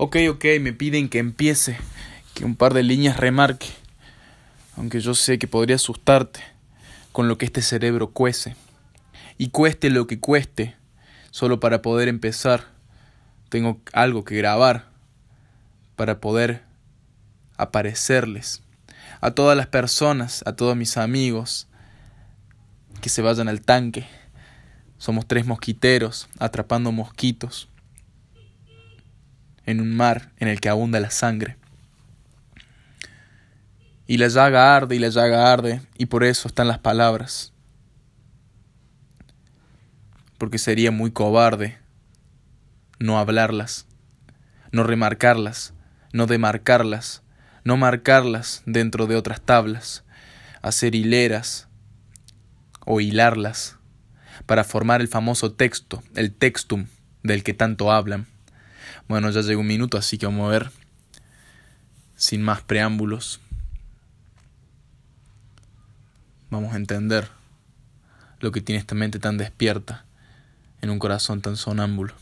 Ok, ok, me piden que empiece, que un par de líneas remarque, aunque yo sé que podría asustarte con lo que este cerebro cuece. Y cueste lo que cueste, solo para poder empezar, tengo algo que grabar, para poder aparecerles a todas las personas, a todos mis amigos, que se vayan al tanque. Somos tres mosquiteros atrapando mosquitos en un mar en el que abunda la sangre. Y la llaga arde y la llaga arde, y por eso están las palabras. Porque sería muy cobarde no hablarlas, no remarcarlas, no demarcarlas, no marcarlas dentro de otras tablas, hacer hileras o hilarlas para formar el famoso texto, el textum del que tanto hablan. Bueno, ya llegó un minuto, así que vamos a ver, sin más preámbulos, vamos a entender lo que tiene esta mente tan despierta en un corazón tan sonámbulo.